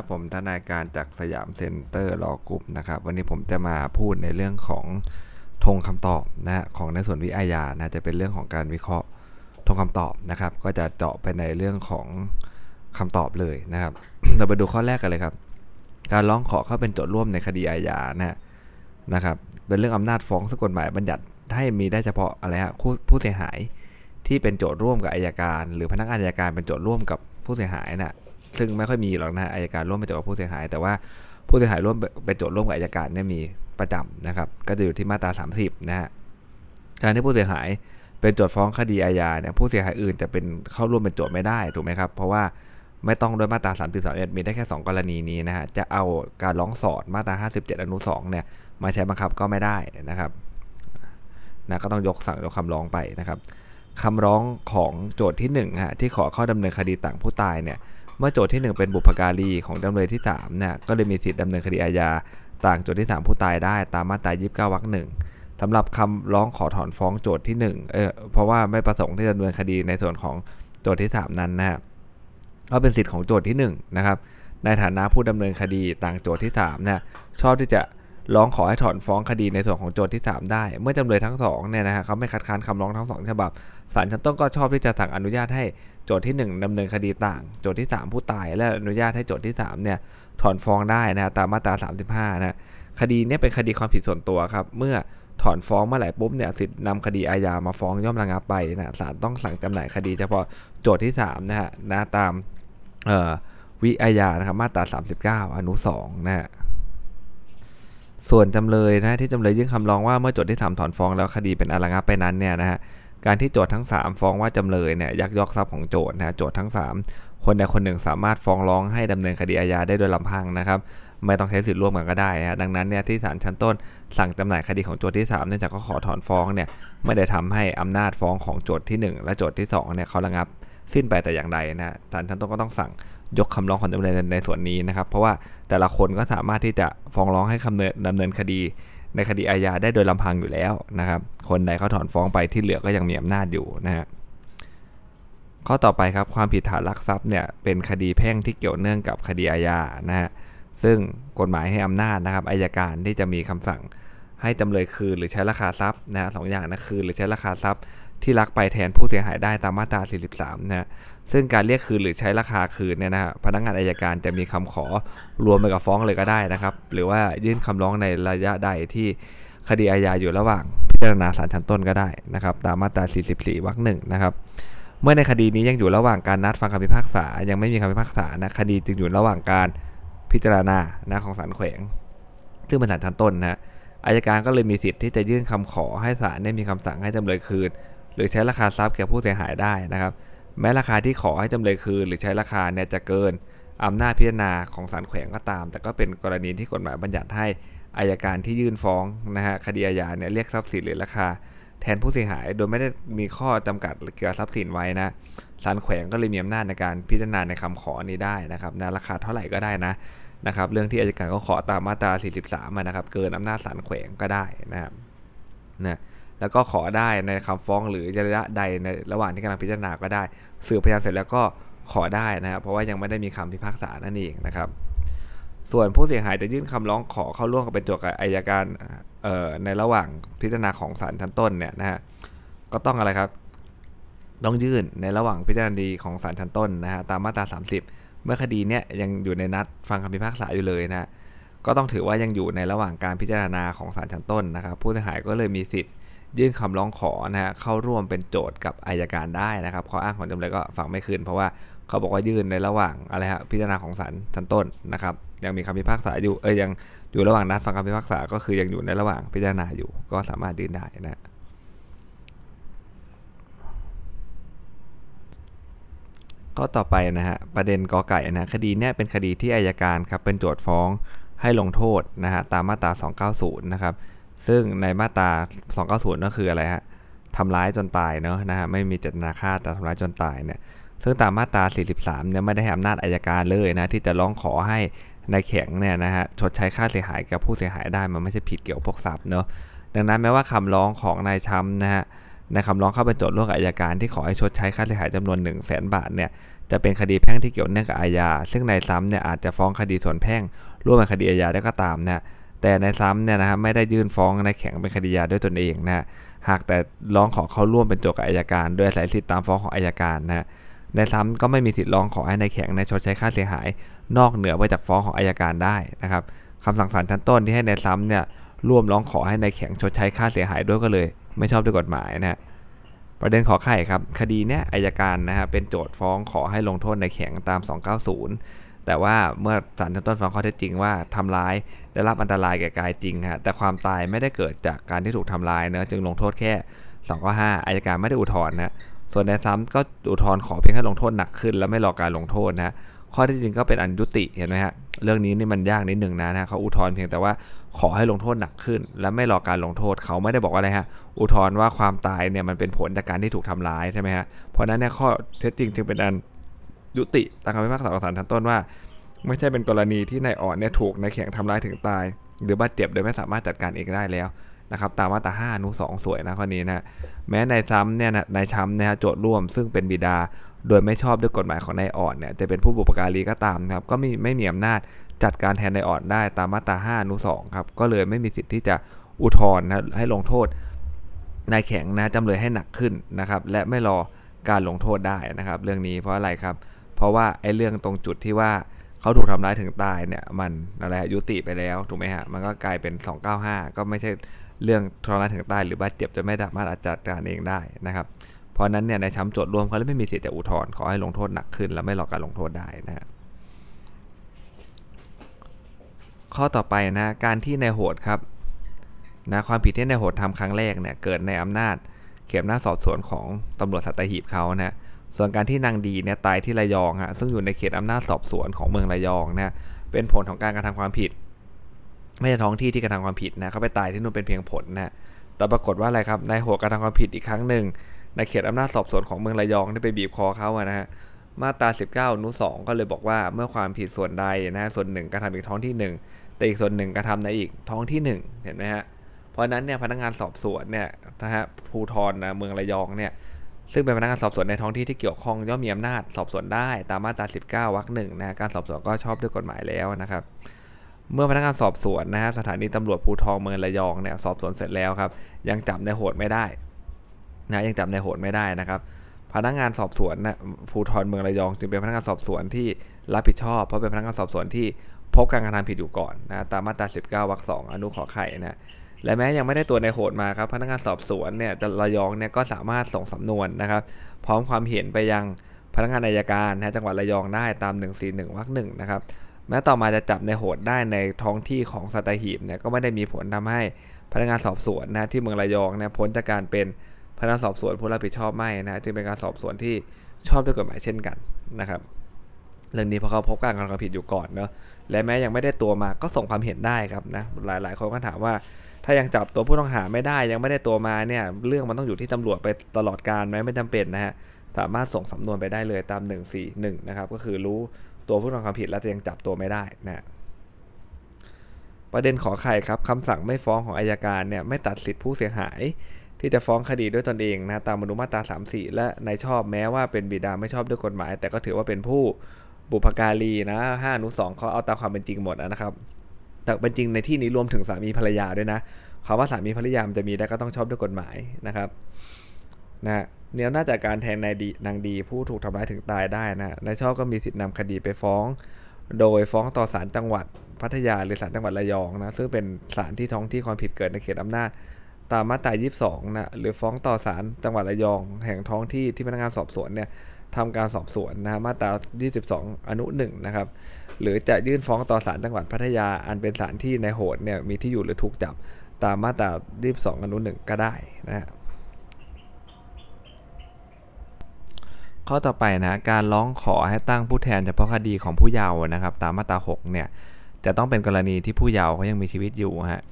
ครับผมทนายการจาก Siam Center Law Group นะครับ วันนี้ผมจะมาพูดในเรื่องของธงคำตอบนะฮะของในส่วนวิอาญานะจะเป็นเรื่องของการวิเคราะห์ธงคำตอบนะครับ ก็จะเจาะไปในเรื่องของคำตอบเลยนะครับ เราไปดูข้อแรกกันเลยครับ การร้องขอเข้าเป็นโจทก์ร่วมในคดีอาญานะฮะนะครับ เป็นเรื่องอำนาจฟ้องซึ่งกฎหมายบัญญัติให้มีได้เฉพาะอะไรฮะผู้ผู้เสียหายที่เป็นโจทก์ร่วมกับอัยการ หรือพนักงานอัยการเป็นโจทก์ร่วมกับผู้เสียหายน่ะ ซึ่งไม่ค่อยมีหรอกนะอายการร่วมเป็นโจทย์กับผู้เสียหาย แต่ว่าผู้เสียหายร่วมเป็นโจทย์ร่วมกับอายการเนี่ยมีประจำนะครับ ก็จะอยู่ที่มาตรา 30 นะฮะการที่ผู้เสียหายเป็นโจทย์ฟ้องคดีอาญาเนี่ยผู้เสียหายอื่นจะเป็นเข้าร่วมเป็นโจทย์ไม่ได้ถูกไหมครับ เพราะว่าไม่ต้องด้วยมาตรา3 31มีได้แค่ 2 กรณีนี้นะฮะจะเอาการร้องสอดมาตรา 57 อนุ 2 เนี่ยมาใช้บังคับก็ไม่ได้นะครับนะก็ต้องยกสั่งยกคำร้องไปนะครับคำร้องของโจทย์ที่1ฮะที่ขอเข้าดำเนินคดีต่างผู้ตายเนี่ย เมื่อโจทย์ที่ 1 เป็นบุพการีของจำเลยที่3เนี่ยก็เลยมีสิทธิ์ดำเนินคดีอาญาต่างโจทย์ที่ 3 ผู้ตายได้ตามมาตรา29วรรคหนึ่งสำหรับคำร้องขอถอนฟ้องโจทย์ที่1เออเพราะว่าไม่ประสงค์ที่จะดำเนินคดีในส่วนของโจทย์ที่ 3 นั้นนะก็เป็นสิทธิ์ของโจทย์ที่1นะครับในฐานะผู้ดำเนินคดีต่างโจทย์ที่3เนี่ยชอบที่จะร้องขอให้ถอนฟ้องคดีในส่วนของโจทย์ที่ 3 ได้ เมื่อจำเลยทั้ง2เนี่ยนะฮะเขาไม่คัดค้านคำร้องทั้ง 2 ฉบับ ศาลชั้นต้นก็ชอบที่จะสั่งอนุญาตให้โจทย์ที่ 1ดำเนินคดีต่าง โจทย์ที่ 3 ผู้ตาย และอนุญาตให้โจทย์ที่3เนี่ยถอนฟ้องได้นะตามมาตรา 35นะคดีนี้เป็นคดีความผิดส่วนตัวครับ เมื่อถอนฟ้องเมื่อไหร่ปุ๊บเนี่ยสิทธิ์นำคดีอาญามาฟ้องย่อมระงับไปนะศาลต้องสั่งจำหน่ายคดีเฉพาะโจทย์ที่3นะฮะนะตามวิอาญานะครับมาตรา 39 อนุ2นะฮะส่วนจำเลยนะที่จำเลยยื่นคำร้องว่าเมื่อโจทย์ที่ 3 ถอนฟ้องแล้วคดีเป็นอระงับไปนั้นเนี่ยนะฮะ การที่โจทย์ทั้ง 3 ฟ้องว่าจำเลยเนี่ยยักยอกทรัพย์ของโจทย์นะโจทย์ทั้ง 3 คนใดคนหนึ่งสามารถฟ้องร้องให้ดำเนินคดีอาญาได้โดยลำพังนะครับไม่ต้องใช้สิทธิ์ร่วมกันก็ได้นะดังนั้นเนี่ยที่ศาลชั้นต้นสั่งจำหน่ายคดีของโจทย์ที่3เนื่องจากเขาขอถอนฟ้องเนี่ยไม่ได้ทำให้อำนาจฟ้องของโจทย์ที่ 1 และโจทย์ที่2เนี่ยเขาระงับ สิ้นไปแต่อย่างใดนะศาลชั้นต้นก็ต้องสั่งยกคำร้องของจำเลยในส่วนนี้นะครับ เพราะว่าแต่ละคนก็สามารถที่จะฟ้องร้องให้คำเนินดำเนินคดี ในคดีอาญาได้โดยลำพังอยู่แล้วนะครับ คนใดเขาถอนฟ้องไปที่เหลือก็ยังมีอำนาจอยู่นะฮะข้อต่อไปครับความผิดฐานลักทรัพย์เนี่ยเป็นคดีแพ่งที่เกี่ยวเนื่องกับคดีอาญานะฮะซึ่งกฎหมายให้อำนาจนะครับอายการที่จะมีคำสั่งให้จำเลยคืนหรือใช้ราคาทรัพย์นะสองอย่างนะคืนหรือใช้ราคาทรัพย์ที่ลักไปแทนผู้เสียหายได้ตามมาตรา 43 นะ ซึ่งการเรียกคืนหรือใช้ราคาคืนเนี่ยนะฮะพนักงานอายการจะมีคำขอรวมไปกับฟ้องเลยก็ได้นะครับ หรือว่ายื่นคำร้องในระยะใดที่คดีอาญาอยู่ระหว่างพิจารณาศาลชั้นต้นก็ได้นะครับ ตามมาตรา 44 วรรคหนึ่งนะครับ เมื่อในคดีนี้ยังอยู่ระหว่างการนัดฟังคำพิพากษา ยังไม่มีคำพิพากษานะคดีจึงอยู่ระหว่างการพิจารณานะของศาลแขวง ซึ่งเป็นศาลชั้นต้นนะอายการก็เลยมีสิทธิ์ที่จะยื่นคำขอให้ศาลได้มีคำสั่งให้จำเลยคืน หรือใช้ราคาทรัพย์แก่ผู้เสียหายได้นะครับ แม้ราคาที่ขอให้จำเลยคืน หรือใช้ราคาเนี่ยจะเกินอำนาจพิจารณาของศาลแขวงก็ตาม แต่ก็เป็นกรณีที่กฎหมายบัญญัติให้อายการที่ยื่นฟ้องนะฮะคดีอาญาเนี่ยเรียกทรัพย์สินหรือราคา แทนผู้เสียหาย โดยไม่ได้มีข้อจำกัดเกี่ยวกับทรัพย์สินไว้นะศาลแขวงก็เลยมีอำนาจในการพิจารณาในคำขอนี้ได้นะครับนะราคาเท่าไหร่ก็ได้นะนะครับเรื่องที่อายการก็ขอตามมาตรา 43มานะครับเกินอำนาจศาลแขวงก็ได้นะครับนะ แล้วก็ขอได้ในคำฟ้องหรือระยะใดในระหว่างที่กำลังพิจารณาก็ได้ สืบพยานเสร็จแล้วก็ขอได้นะครับเพราะว่ายังไม่ได้มีคำพิพากษานั่นเองนะครับส่วนผู้เสียหายจะยื่นคำร้องขอเข้าร่วมกับเป็นโจทย์กับอายการในระหว่างพิจารณาของศาลชั้นต้นเนี่ยนะฮะก็ต้องอะไรครับ ต้องยื่นในระหว่างพิจารณาดีของศาลชั้นต้นนะฮะตามมาตรา 30 เมื่อคดีเนี้ยยังอยู่ในนัดฟังคำพิพากษาอยู่เลยนะก็ต้องถือว่ายังอยู่ในระหว่างการพิจารณาของศาลชั้นต้นนะครับ ผู้เสียหายก็เลยมีสิทธิ์ ยื่นคำร้องขอนะฮะเข้าร่วมเป็นโจทย์กับอายการได้นะครับข้ออ้างของจำเลยก็ฟังไม่คืนเพราะว่าเขาบอกว่ายื่นในระหว่างอะไรฮะพิจารณาของศาลชั้นต้นนะครับ ยังมีคำพิพากษาอยู่เอ้ยยังอยู่ระหว่างนัดฟังคำพิพากษาก็คือยังอยู่ในระหว่างพิจารณาอยู่ ก็สามารถยื่นได้นะก็ต่อไปนะฮะประเด็นกอไก่นะคดีเนี้ยเป็นคดีที่อายการครับเป็นโจทย์ฟ้องให้ลงโทษนะฮะตามมาตรา 290 นะครับ ซึ่งในมาตรา 290 ก็คืออะไรฮะทำร้ายจนตายเนาะนะฮะไม่มีเจตนาฆ่าแต่ทำร้ายจนตายเนี่ยซึ่งตามมาตรา 43 เนี่ยไม่ได้ให้อำนาจอายการเลยนะที่จะร้องขอให้นายแข็งเนี่ยนะฮะชดใช้ค่าเสียหายกับผู้เสียหายได้มันไม่ใช่ผิดเกี่ยวพวกทรัพย์เนาะดังนั้นแม้ว่าคำร้องของนายช้ำนะฮะในคำร้องเข้าเป็นโจทย์ร่วมกับอายการที่ขอให้ชดใช้ค่าเสียหายจำนวน 1 0 0 0 0แบาทเนี่ยจะเป็นคดีแพ่งที่เกี่ยวเนื่องกับอาญา ซึ่งในซ้ำเนี่ยอาจจะฟ้องคดีส่วนแพ่งร่วมกับคดีอาญาได้ก็ตามนะ แต่ในซ้ำเนี่ยนะครับไม่ได้ยื่นฟ้องในแข็งเป็นคดียาด้วยตนเองนะฮะหากแต่ร้องขอเข้าร่วมเป็นโจทย์กับอายการโดยอาศัยสิทธิตามฟ้องของอายการนะในซ้ำก็ไม่มีสิทธิ์ร้องขอให้ในแข็งในชดใช้ค่าเสียหาย นอกเหนือไปจากฟ้องของอายการได้นะครับคำสั่งศาลชั้นต้นที่ให้ในซ้ำเนี่ยร่วมร้องขอให้ในแข็งชดใช้ค่าเสียหายด้วยก็เลย ไม่ชอบด้วยกฎหมายนะประเด็นขอไข่ครับคดีเนี้ยอายการนะฮะเป็นโจทย์ฟ้องขอให้ลงโทษในแข็งตาม 290 แต่ว่าเมื่อศาลชั้นต้นฟ้องข้อเท็จจริงว่าทำร้ายได้รับอันตรายแก่กายจริงฮะแต่ความตายไม่ได้เกิดจากการที่ถูกทำร้ายเนะจึงลงโทษแค่2ข้อ5อายการไม่ได้อุทธรณ์นะส่วนในซ้ำก็อุทธรณ์ขอเพียงแค่ลงโทษหนักขึ้น แล้วไม่รอการลงโทษนะข้อที่จริงก็เป็นอันยุติเห็นไหมฮะเรื่องนี้นี่มันยากนิดหนึ่งนะนะเขาอุทธรณ์เพียงแต่ว่าขอให้ลงโทษหนักขึ้น และไม่รอการลงโทษเขาไม่ได้บอกว่าอะไรฮะอุทธรณ์ว่าความตายเนี่ยมันเป็นผลจากการที่ถูกทำร้ายใช่ไหมฮะเพราะนั้นเนี่ยข้อเท็จจริงจึงเป็นอัน ยุติตามคำพิพากษาของศาลชั้นต้นว่า ไม่ใช่เป็นกรณีที่นายอ่อนเนี่ยถูกนายแข็งทำร้ายถึงตาย หรือบาดเจ็บโดยไม่สามารถจัดการเองได้แล้วนะครับตามมาตรา5อนุ2สวยนะข้อนี้นะแม้นายซ้ำเนี่ยนะนายช้ำนะฮะโจทย์ร่วมซึ่งเป็นบิดา โดยไม่ชอบด้วยกฎหมายของนายอ่อนเนี่ยจะเป็นผู้บุปการีก็ตามครับก็ไม่ไม่มีอำนาจจัดการแทนนายอ่อนได้ตามมาตรา5อนุ2ครับก็เลยไม่มีสิทธิ์ที่จะอุทธรณ์นะให้ลงโทษนายแข็งนะจำเลยให้หนักขึ้นนะครับและไม่รอการลงโทษได้นะครับ เรื่องนี้เพราะอะไรครับ เพราะว่าไอ้เรื่องตรงจุดที่ว่าเขาถูกทำร้ายถึงตายเนี่ยมันอะไรยุติไปแล้วถูกไหมฮะมันก็กลายเป็น 295 ก็ไม่ใช่เรื่องทำรมานถึงตายหรือบาดเจ็บจะไม่สามารถจัดการเองได้นะครับเพราะนั้นเนี่ยในชั้นโจทย์รวมเขาเลยไม่มีสิทธิ์จะอุทธรณ์ขอให้ลงโทษหนักขึ้น และไม่รอการลงโทษได้นะฮะข้อต่อไปนะการที่ในโหดครับนะความผิดที่ในโหดทำครั้งแรกเนี่ยเกิดในอำนาจเข็มหน้าสอบสวนของตำรวจสัตหีบเขานะ ส่วนการที่นางดีเนี่ยตายที่ระยองฮะซึ่งอยู่ในเขตอำนาจสอบสวนของเมืองระยองนะเป็นผลของการกระทำความผิด ไม่ใช่ท้องที่ที่กระทำความผิดนะเขาไปตายที่นู่นเป็นเพียงผลนะแต่ปรากฏว่าอะไรครับนายโหดกระทำความผิดอีกครั้งหนึ่งในเขตอำนาจสอบสวนของเมืองระยองได้ไปบีบคอเขาอะนะฮะมาตรา 19นุ2ก็เลยบอกว่าเมื่อความผิดส่วนใดนะส่วนหนึ่งกระทำอีกท้องที่1แต่อีกส่วนหนึ่งกระทำในอีกท้องที่1เห็นไหมฮะเพราะนั้นเนี่ยพนักงานสอบสวนเนี่ยนะฮะภูทรนะเมืองระยองเนี่ย ซึ่งเป็นพนักงานสอบสวนในท้องที่ที่เกี่ยวข้องย่อมมีอำนาจสอบสวนได้ตามมาตรา 19วรรคหนึ่งนะการสอบสวนก็ชอบด้วยกฎหมายแล้วนะครับ เมื่อพนักงานสอบสวนนะฮะสถานีตำรวจภูทรเมืองระยองเนี่ยสอบสวนเสร็จแล้วครับ ยังจับในโหดไม่ได้นะยังจับในโหดไม่ได้นะครับ พนักงานสอบสวนนะภูทรเมืองระยอง จึงเป็นพนักงานสอบสวนที่รับผิดชอบ เพราะเป็นพนักงานสอบสวนที่พบการกระทำผิดอยู่ก่อนนะตามมาตรา 19วรรคสองอนุขอไข่นะ และแม้ยังไม่ได้ตัวในโหดมาครับ พนักงานสอบสวนเนี่ยระยองเนี่ยก็สามารถส่งสำนวนนะครับ พร้อมความเห็นไปยังพนักงานอายการนะจังหวัดระยองได้ตาม 141วรรคหนึ่งนะครับ แม้ต่อมาจะจับในโหดได้ในท้องที่ของสัตหีบเนี่ยก็ไม่ได้มีผลทำให้พนักงานสอบสวนนะที่เมืองระยองเนี่ยพ้นจากการเป็นพนักงานสอบสวนผู้รับผิดชอบไม่นะจึงเป็นการสอบสวนที่ชอบด้วยกฎหมายเช่นกันนะครับ เรื่องนี้เพราะเขาพบการกระทำผิดอยู่ก่อนเนาะและแม้ยังไม่ได้ตัวมาก็ส่งความเห็นได้ครับนะหลายๆคนก็ถามว่า ถ้ายังจับตัวผู้ต้องหาไม่ได้ยังไม่ได้ตัวมาเนี่ยเรื่องมันต้องอยู่ที่ตำรวจไปตลอดการไหมไม่จำเป็นนะฮะสามารถส่งสำนวนไปได้เลยตาม 141นะครับก็คือรู้ตัวผู้ต้องหาผิดแล้วจะยังจับตัวไม่ได้นะประเด็นขอไข่ครับคำสั่งไม่ฟ้องของอายการเนี่ยไม่ตัดสิทธิผู้เสียหาย ที่จะฟ้องคดีด้วยตนเองนะตามอนุมาตรา34 และในชอบแม้ว่าเป็นบิดาไม่ชอบด้วยกฎหมาย แต่ก็ถือว่าเป็นผู้ บุพการีนะ5อนุ2เขาเอาตามความเป็นจริงหมดนะครับ แต่เป็นจริงในที่นี้รวมถึงสามีภรรยาด้วยนะคำว่าสามีภรรยาจะมีได้ก็ต้องชอบด้วยกฎหมายนะครับนะเนี้ยน่าจากการแทนนายดีนางดี ผู้ถูกทำร้ายถึงตายได้นะนายชอบก็มีสิทธินำคดีไปฟ้อง โดยฟ้องต่อศาลจังหวัดพัทยาหรือศาลจังหวัดระยองนะซึ่งเป็นศาลที่ท้องที่ความผิดเกิดในเขตอำนาจตามมาตรา 22 นะ หรือฟ้องต่อศาลจังหวัดระยอง แห่งท้องที่ที่พนักงานสอบสวนเนี่ย ทำการสอบสวนนะมาตรา 22 อนุ 1 นะครับ หรือจะยื่นฟ้องต่อศาลจังหวัดพัทยา อันเป็นศาลที่ในโหดเนี่ยมีที่อยู่หรือถูกจับตามมาตรา 22 อนุ 1 ก็ได้นะฮะข้อต่อไปนะการร้องขอให้ตั้งผู้แทนเฉพาะคดีของผู้เยาว์นะครับ ตามมาตรา 6 เนี่ยจะต้องเป็นกรณีที่ผู้เยาว์เขายังมีชีวิตอยู่ฮะ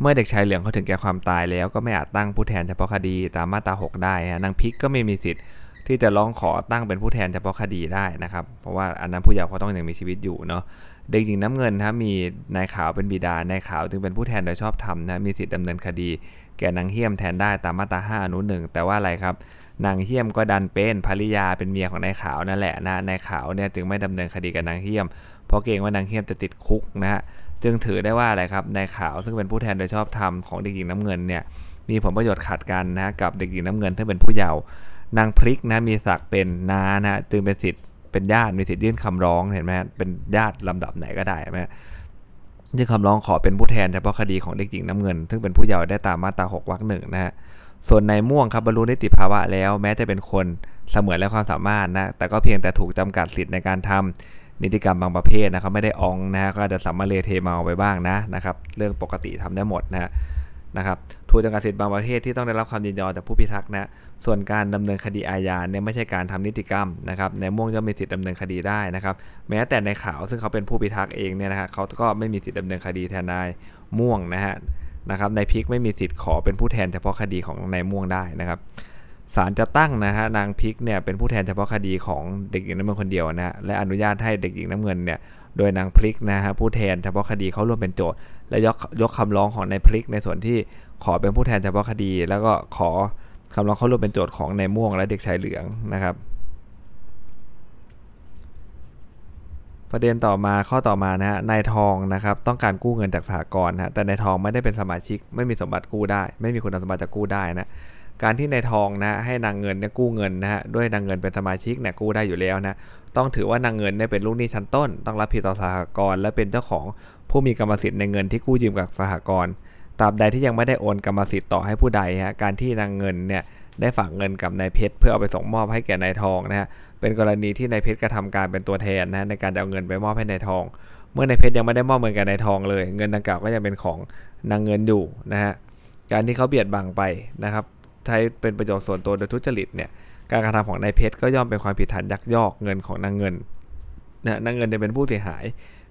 เมื่อเด็กชายเหลืองเขาถึงแก่ความตายแล้วก็ไม่อาจตั้งผู้แทนเฉพาะคดีตามมาตรา 6 ได้ฮะนางพิกก็ไม่มีสิทธิ์ ที่จะร้องขอตั้งเป็นผู้แทนเฉพาะคดีได้นะครับ เพราะว่าอันนั้นผู้เยาว์เขาต้องยังมีชีวิตอยู่เนาะเด็กหญิงน้ำเงินนะมีนายขาวเป็นบิดานายขาวจึงเป็นผู้แทนโดยชอบธรรมนะมีสิทธิดำเนินคดี แก่นางเฮี้ยมแทนได้ตามมาตรา5อนุหนึ่งแต่ว่าอะไรครับนางเฮี้ยมก็ดันเป็นภริยาเป็นเมียของนายขาวนั่นแหละนะนายขาวเนี่ยจึงไม่ดำเนินคดีกับนางเฮี้ยม เพราะเกรงว่านางเฮี้ยมจะติดคุกนะฮะจึงถือได้ว่าอะไรครับนายขาวซึ่งเป็นผู้แทนโดยชอบธรรมของเด็กหญิงน้ำเงินเนี่ยมีผลประโยชน์ขัดกันนะกับเด็กหญิงน้ำเงินที่เป็นผู้เยาว์ นางพริกนะมีศักดิ์เป็นนานะจึงเป็นสิทธิ์เป็นญาติมีสิทธิ์ยื่นคำร้องเห็นไหมเป็นญาติลำดับไหนก็ได้ไหมยื่นคำร้องขอเป็นผู้แทนเฉพาะคดีของเด็กหญิงน้ำเงิน ซึ่งเป็นผู้เยาว์ได้ตามมาตรา6วรรคหนึ่งนะฮะส่วนนายม่วงครับบรรลุนิติภาวะแล้ว แม้จะเป็นคนเสมือนไร้ความสามารถนะแต่ก็เพียงแต่ถูกจำกัดสิทธิ์ในการทำนิติกรรมบางประเภทนะครับไม่ได้อองนะก็อาจจะสำมะเลเทเมาไปบ้างนะนะครับเรื่องปกติทำได้หมดนะนะครับ ถูกจำกัดสิทธิ์บางประเภทที่ต้องได้รับความยินยอมจากผู้พิทักษ์นะ ส่วนการดำเนินคดีอาญาเนี่ยไม่ใช่การทำนิติกรรมนะครับ นายม่วงจะมีสิทธิ์ดำเนินคดีได้นะครับ แม้แต่นายขาวซึ่งเขาเป็นผู้พิทักษ์เองเนี่ยนะครับเขาก็ไม่มีสิทธิ์ดำเนินคดีแทนนายม่วงนะฮะนะครับในพิกไม่มีสิทธิ์ขอเป็นผู้แทนเฉพาะคดีของนายม่วงได้นะครับศาลจะตั้งนะฮะนางพิกเนี่ยเป็นผู้แทนเฉพาะคดีของเด็กหญิงน้ำเงินคนเดียวนะและอนุญาตให้เด็กหญิงน้ำเงินเนี่ย โดยนางพลิกนะฮะผู้แทนเฉพาะคดีเขาร่วมเป็นโจทย์ และยกยกคำร้องของนายพลิกในส่วนที่ขอเป็นผู้แทนเฉพาะคดี แล้วก็ขอคำร้องเขาร่วมเป็นโจทย์ของนายม่วงและเด็กชายเหลืองนะครับประเด็นต่อมาข้อต่อมานะฮะนายทองนะครับต้องการกู้เงินจากสหกรณ์นะแต่นายทองไม่ได้เป็นสมาชิก ไม่มีสมบัติกู้ได้ ไม่มีคุณสมบัติจะกู้ได้นะการที่นายทองนะให้นางเงินเนี่ยกู้เงินนะฮะด้วยนางเงินเป็นสมาชิกเนี่ยกู้ได้อยู่แล้วนะ ต้องถือว่านางเงินเนี่ยเป็นลูกหนี้ชั้นต้น ต้องรับผิดต่อสหกรณ์และเป็นเจ้าของผู้มีกรรมสิทธิ์ในเงินที่กู้ยืมกับสหกรณ์ตราบใดที่ยังไม่ได้โอนกรรมสิทธิ์ต่อให้ผู้ใดฮะการที่นางเงินเนี่ยได้ฝากเงินกับนายเพชรเพื่อเอาไปส่งมอบให้แก่นายทองนะฮะเป็นกรณีที่นายเพชรกระทำการเป็นตัวแทนนะในการจะเอาเงินไปมอบให้นายทอง เมื่อนายเพชรยังไม่ได้มอบเงินกับนายทองเลย เงินดังกล่าวก็ยังเป็นของนางเงินอยู่นะฮะการที่เขาเบียดบังไปนะครับใช้เป็นประโยชน์ส่วนตัวโดยทุจริตเนี่ย การกระทำของนายเพชรก็ย่อมเป็นความผิดฐานยักยอกเงินของนางเงินนะนางเงินจะเป็นผู้เสียหาย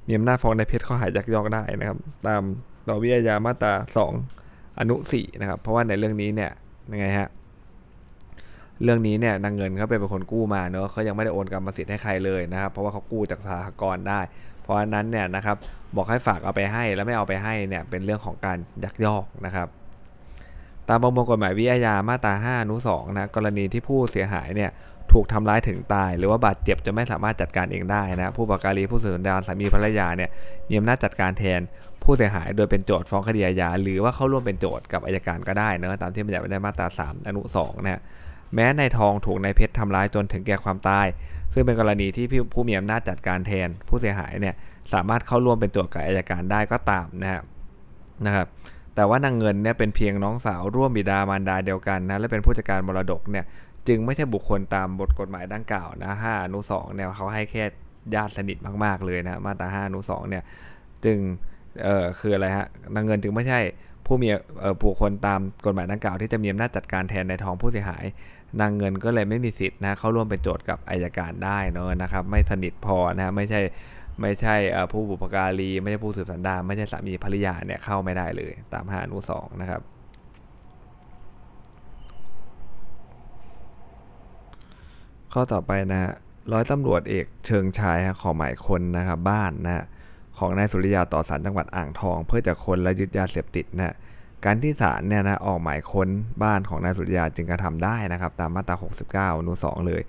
มีอำนาจฟ้องนายเพชรข้อหายักยอกได้นะครับ ตามต่อวิทยามาตรา 2 อนุ4นะครับ เพราะว่าในเรื่องนี้เนี่ยยังไงฮะเรื่องนี้เนี่ยนางเงินเขาเป็นคนกู้มาเนอะเขายังไม่ได้โอนกรรมสิทธิ์ให้ใครเลยนะครับ เพราะว่าเขากู้จากสหกรณ์ได้ เพราะฉะนั้นเนี่ยนะครับบอกให้ฝากเอาไปให้แล้วไม่เอาไปให้เนี่ยเป็นเรื่องของการยักยอกนะครับ ตามประมวลกฎหมายวิทยามาตรา5อนุ2นะกรณีที่ผู้เสียหายเนี่ยถูกทำร้ายถึงตาย หรือว่าบาดเจ็บจะไม่สามารถจัดการเองได้นะผู้ประการีผู้สืบสันดานสามีภรรยาเนี่ยมีอำนาจจัดการแทนผู้เสียหายโดยเป็นโจทย์ฟ้องคดีอาญาหรือว่าเข้าร่วมเป็นโจทย์กับอายการก็ได้นะตามที่บัญญัติไว้ในมาตรา 3 อนุ2นะแม้ในทองถูกนายเพชรทำร้ายจนถึงแก่ความตาย ซึ่งเป็นกรณีที่ผู้มีอำนาจจัดการแทน ผู้เสียหายเนี่ยสามารถเข้าร่วมเป็นโจทย์กับอายการได้ก็ตามนะครับนะครับ แต่ว่านางเงินเนี่ยเป็นเพียงน้องสาวร่วมบิดามารดาเดียวกันนะและเป็นผู้จัดการมรดกเนี่ยจึงไม่ใช่บุคคลตามบทกฎหมายดังกล่าวนะห้าอนุสองเนี่ยเขาให้แค่ญาติสนิทมาก ๆเลยนะมาตราห้าอนุสองเนี่ยจึงเอ่อคืออะไรฮะนางเงินจึงไม่ใช่ผู้มีเอ่อบุคคลตามกฎหมายดังกล่าวที่จะมีอำนาจจัดการแทนในทองผู้เสียหาย นางเงินก็เลยไม่มีสิทธิ์นะเข้าร่วมเป็นโจทย์กับอายการได้เนอะนะครับ ไม่สนิทพอนะไม่ใช่ ไม่ใช่ผู้บุปการีไม่ใช่ผู้สืบสันดานไม่ใช่สามีภรรยาเนี่ยเข้าไม่ได้เลย ตามหาอนุสองนะครับ ข้อต่อไปนะฮะร้อยตำรวจเอกเชิงชายขอหมายคนนะครับบ้านนะของนายสุริยาต่อสารจังหวัดอ่างทอง เพื่อจะค้นและยึดยาเสพติดนะการที่ศาลเนี่ยนะออกหมายค้นบ้านของนายสุริยาจึงกระทำได้นะครับ ตามมาตรา 69อนุ2เลย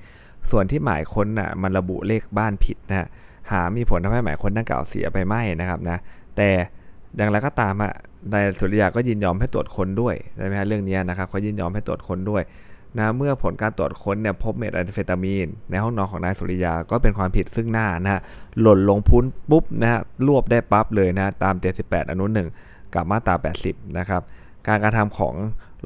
ส่วนที่หมายค้นนะ่ะมันระบุเลขบ้านผิดนะ หามีผลทำให้หมายคนดังกล่าวเสียไปไหมนะครับนะแต่อย่างไรก็ตามอะนายสุริยาก็ยินยอมให้ตรวจค้นด้วยใช่ไหมฮะเรื่องนี้นะครับเขายินยอมให้ตรวจค้นด้วยนะเมื่อผลการตรวจค้นเนี่ยพบเมทแอมเฟตามีน ในห้องนอนของนายสุริยาก็เป็นความผิดซึ่งหน้านะฮะหล่นลงพุ้นปุ๊บนะฮะรวบได้ปั๊บเลยนะตาม 78 อนุหนึ่งกับมาตรา 80 นะครับ การกระทำของ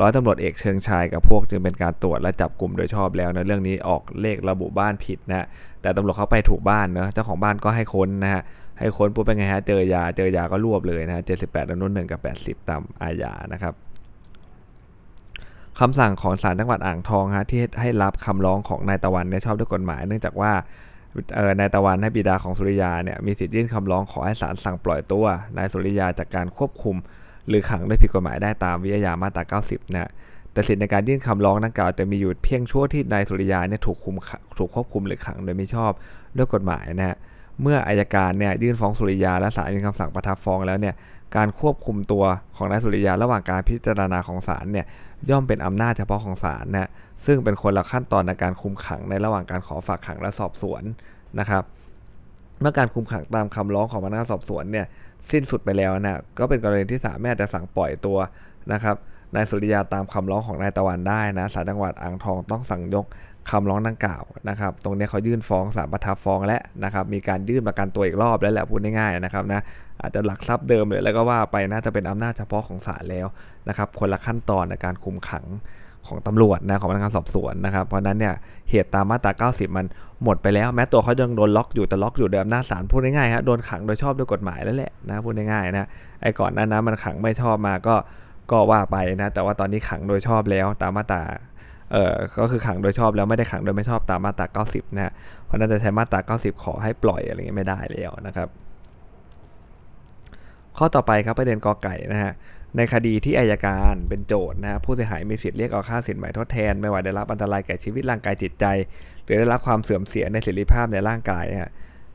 ร้อยตำรวจเอกเชิงชายกับพวกจึงเป็นการตรวจและจับกลุ่มโดยชอบแล้วนะเรื่องนี้ออกเลขระบุบ้านผิดนะแต่ตำรวจเขาไปถูกบ้านเนะเจ้าของบ้านก็ให้ค้นนะฮะให้ค้นปุ๊บเป็นไงฮะเจอยาเจอยาก็รวบเลยนะเจ็ดสิบแปดอนุหนึ่งกับแปดสิบตามอาญานะครับคำสั่งของศาลจังหวัดอ่างทองฮะที่ให้รับคำร้องของนายตะวันเนี่ยชอบด้วยกฎหมาย เนื่องจากว่านายตะวันให้บิดาของสุริยาเนี่ยมีสิทธิ์ยื่นคำร้องขอให้ศาลสั่งปล่อยตัวนายสุริยาจากการควบคุม หรือขังด้วยผิดกฎหมายได้ตามวิทยามาตรา 90 นะแต่สิทธิในการยื่นคำร้องดังกล่าวจะมีอยู่เพียงชั่วที่นายสุริยาเนี่ยถูกคุมถูกควบคุมหรือขังโดยไม่ชอบด้วยกฎหมายนะฮะเมื่ออายการเนี่ยยื่นฟ้องสุริยาและศาลมีคำสั่งประทับฟ้องแล้วเนี่ยการควบคุมตัวของนายสุริยาระหว่างการพิจารณาของศาลเนี่ยย่อมเป็นอำนาจเฉพาะของศาลนะซึ่งเป็นคนละขั้นตอนในการคุมขังในระหว่างการขอฝากขังและสอบสวนนะครับ เมื่อการคุมขังตามคำร้องของพนักงานสอบสวนเนี่ย สิ้นสุดไปแล้วนะก็เป็นกรณีที่ศาลแม่จะสั่งปล่อยตัวนะครับนายสุริยาตามคำร้องของนายตะวันได้นะศาลจังหวัดอ่างทองต้องสั่งยกคำร้องดังกล่าวนะครับ ตรงนี้เขายื่นฟ้องศาลประทับฟ้องและนะครับ มีการยื่นประกันตัวอีกรอบแล้วแหละพูดง่ายๆนะครับนะอาจจะหลักทรัพย์เดิมเลยแล้วก็ว่าไปน่าจะเป็นอำนาจเฉพาะของศาลแล้วนะครับ คนละขั้นตอนในการคุมขัง ของตำรวจนะของพนักงานสอบสวนนะครับ เพราะนั้นเนี่ยเหตุตามมาตรา 90 มันหมดไปแล้ว แม้ตัวเขายังโดนล็อกอยู่แต่ล็อกอยู่เดิมหน้าศาลพูดง่ายๆฮะโดนขังโดยชอบด้วยกฎหมายแล้วแหละนะพูดง่ายๆนะไอ้ก่อนนั้นนะมันขังไม่ชอบมาก็ก็ว่าไปนะแต่ว่าตอนนี้ขังโดยชอบแล้วตามมาตราเอ่อก็คือขังโดยชอบแล้วไม่ได้ขังโดยไม่ชอบตามมาตรา 90 นะเพราะนั้นจะใช้มาตรา 90 ขอให้ปล่อยอะไรเงี้ยไม่ได้แล้วนะครับ ข้อต่อไปครับประเด็นกอไก่นะฮะ ในคดีที่อายการเป็นโจทย์นะผู้เสียหายมีสิทธิ์เรียกเอาค่าสินไหมทดแทน ไม่ว่าได้รับอันตรายแก่ชีวิตร่างกายจิตใจ หรือได้รับความเสื่อมเสียในเสรีภาพในร่างกาย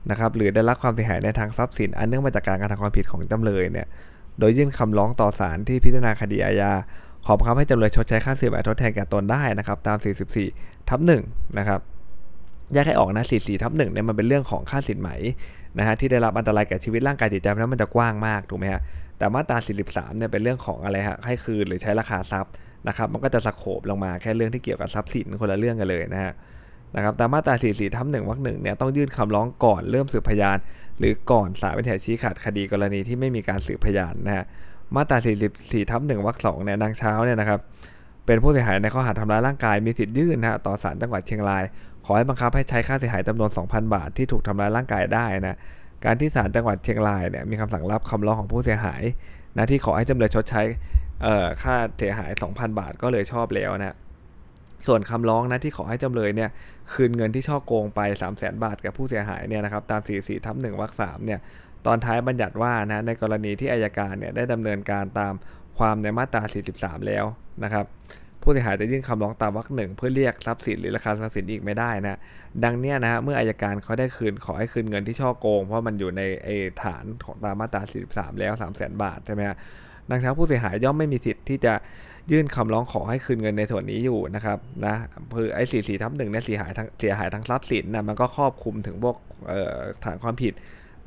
นะครับหรือได้รับความเสียหายในทางทรัพย์สิน อันเนื่องมาจากการกระทำความผิดของจำเลยเนี่ยโดยยื่นคำร้องต่อศาลที่พิจารณาคดีอาญาขอบังคับให้จำเลยชดใช้ค่าเสียหายทดแทนแก่ตนได้นะครับตาม 44 ทับ1นะครับแยกให้ออกนะ44ทับ1เนี่ยมันเป็นเรื่องของค่าสินไหมนะฮะที่ได้รับอันตรายแก่ชีวิตร่างกายจิตใจเพราะนั้นมันจะกว้างมากถูกไหมฮะ แต่มาตรา 43เนี่ยเป็นเรื่องของอะไรฮะให้คืนหรือใช้ราคาทรัพย์นะครับ มันก็จะสโคบลงมาแค่เรื่องที่เกี่ยวกับทรัพย์สินคนละเรื่องกันเลยนะฮะนะครับตามมาตรา 44ทับ1วรรคหนึ่งเนี่ยต้องยื่นคำร้องก่อนเริ่มสืบพยาน หรือก่อนศาลเป็นแถชี้ขาดคดีกรณีที่ไม่มีการสืบพยานนะฮะมาตรา 44ทับ1วรรคสองเนี่ยนางเช้าเนี่ยนะครับเป็นผู้เสียหายในข้อหาทำร้ายร่างกายมีสิทธิ์ยื่นนะต่อศาลจังหวัดเชียงราย ขอให้บังคับให้ใช้ค่าเสียหายจำนวน 2,000 บาทที่ถูกทำร้ายร่างกายได้นะ การที่ศาลจังหวัดเชียงรายเนี่ยมีคำสั่งรับคำร้องของผู้เสียหายนะที่ขอให้จำเลยชดใช้ค่าเสียหาย 2,000 บาทก็เลยชอบแล้วนะส่วนคำร้องนะที่ขอให้จำเลยเนี่ยคืนเงินที่ช่อโกงไป 3 0 0 0 0 0บาทกับผู้เสียหายเนี่ยนะครับตาม 44ทับ1วรรค3เนี่ยตอนท้ายบัญญัติว่านะในกรณีที่อายการเนี่ยได้ดำเนินการตามความในมาตรา 43 แล้วนะครับ ผู้เสียหายจะยื่นคำร้องตามวรรคหนึ่งเพื่อเรียกทรัพย์สินหรือราคาทรัพย์สินอีกไม่ได้นะดังนี้นะฮะเมื่ออายการเขาได้คืนขอให้คืนเงินที่ช่อโกง เพราะมันอยู่ในไอฐานของตามมาตรา 43 แล้ว 3 0 0 0 0 0 บาทใช่ไหมฮะดังนั้นผู้เสียหายย่อมไม่มีสิทธิ์ที่จะยื่นคำร้องขอให้คืนเงินในส่วนนี้อยู่นะครับนะคือไอ้สี่สี่ทับหนึ่งเนี่ยเสียหายทั้งเสียหายทั้งทรัพย์สินนะมันก็ครอบคลุมถึงพวกฐานความผิด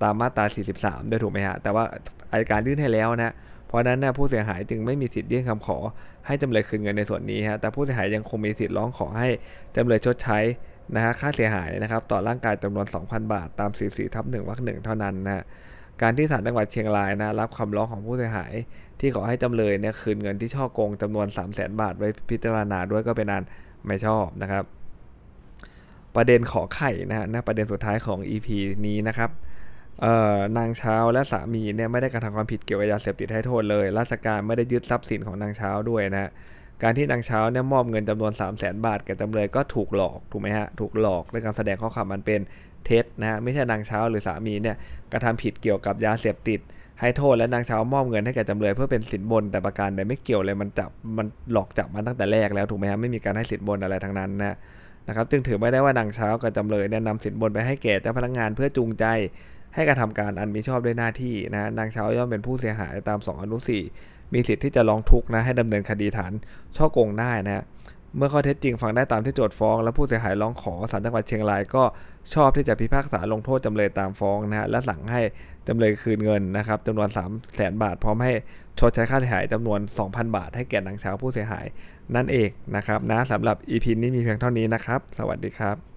ตามมาตรา 43 ด้วยถูกไหมฮะแต่ว่าอายการยื่นให้แล้วนะ เพราะนั้นนะผู้เสียหายจึงไม่มีสิทธิ์ยื่นคำขอ ให้จำเลยคืนเงินในส่วนนี้ฮะแต่ผู้เสียหายยังคงมีสิทธิ์ร้องขอให้จำเลยชดใช้นะฮะค่าเสียหายนะครับต่อร่างกายจำนวน 2,000 บาท ตาม 44ทับ1วรรคหนึ่งเท่านั้นนะการที่ศาลจังหวัดเชียงรายนะรับคำร้องของผู้เสียหาย ที่ขอให้จำเลยเนี่ยคืนเงินที่ช่อโกงจำนวน 3 0 0 0 0 0 บาทไว้พิจารณาด้วยก็เป็นอันไม่ชอบนะครับ ประเด็นขอไข่นะฮะประเด็นสุดท้ายของ EP นี้นะครับ นางเช้าและสามีเนี่ยไม่ได้กระทำความผิดเกี่ยวกับยาเสพติดให้โทษเลย ราชการไม่ได้ยึดทรัพย์สินของนางเช้าด้วยนะการที่นางเช้าเนี่ยมอบเงินจำนวน 3 0 0แสนบาทแก่จำเลยก็ถูกหลอกถูกไหมฮะถูกหลอกด้วยการแสดงข้อความมันเป็นเท็จนะฮะไม่ใช่นางเช้าหรือสามีเนี่ยกระทำผิดเกี่ยวกับยาเสพติด ให้โทษและนางเช้ามอบเงินให้แก่จำเลยเพื่อเป็นสินบนแต่ประการใดไม่เกี่ยวเลยมันจับมันหลอกจับมาตั้งแต่แรกแล้วถูกไหมฮะไม่มีการให้สินบนอะไรทั้งนั้นนะนะครับจึงถือไม่ได้ว่านางเช้ากับจำเลยเนี่ยนำสินบนไปให้แก่เจ้าพนักงานเพื่อจูงใจ ให้กระทำการอันมิชอบด้วยหน้าที่นะนางเช้าย่อมเป็นผู้เสียหายตาม 2 อนุ4มีสิทธิ์ที่จะร้องทุกข์นะให้ดำเนินคดีฐานช่อโกงได้นะเมื่อข้อเท็จจริงฟังได้ตามที่โจทย์ฟ้อง และผู้เสียหายร้องขอศาลจังหวัดเชียงรายก็ชอบที่จะพิพากษาลงโทษจำเลยตามฟ้องนะและสั่งให้จำเลยคืนเงินนะครับจำนวน3 0 0แสนบาท พร้อมให้ชดใช้ค่าเสียหายจำนวน 2,000 บาท ให้แก่นางเช้าผู้เสียหายนั่นเองนะครับนะสำหรับ EP นี้มีเพียงเท่านี้นะครับ สวัสดีครับ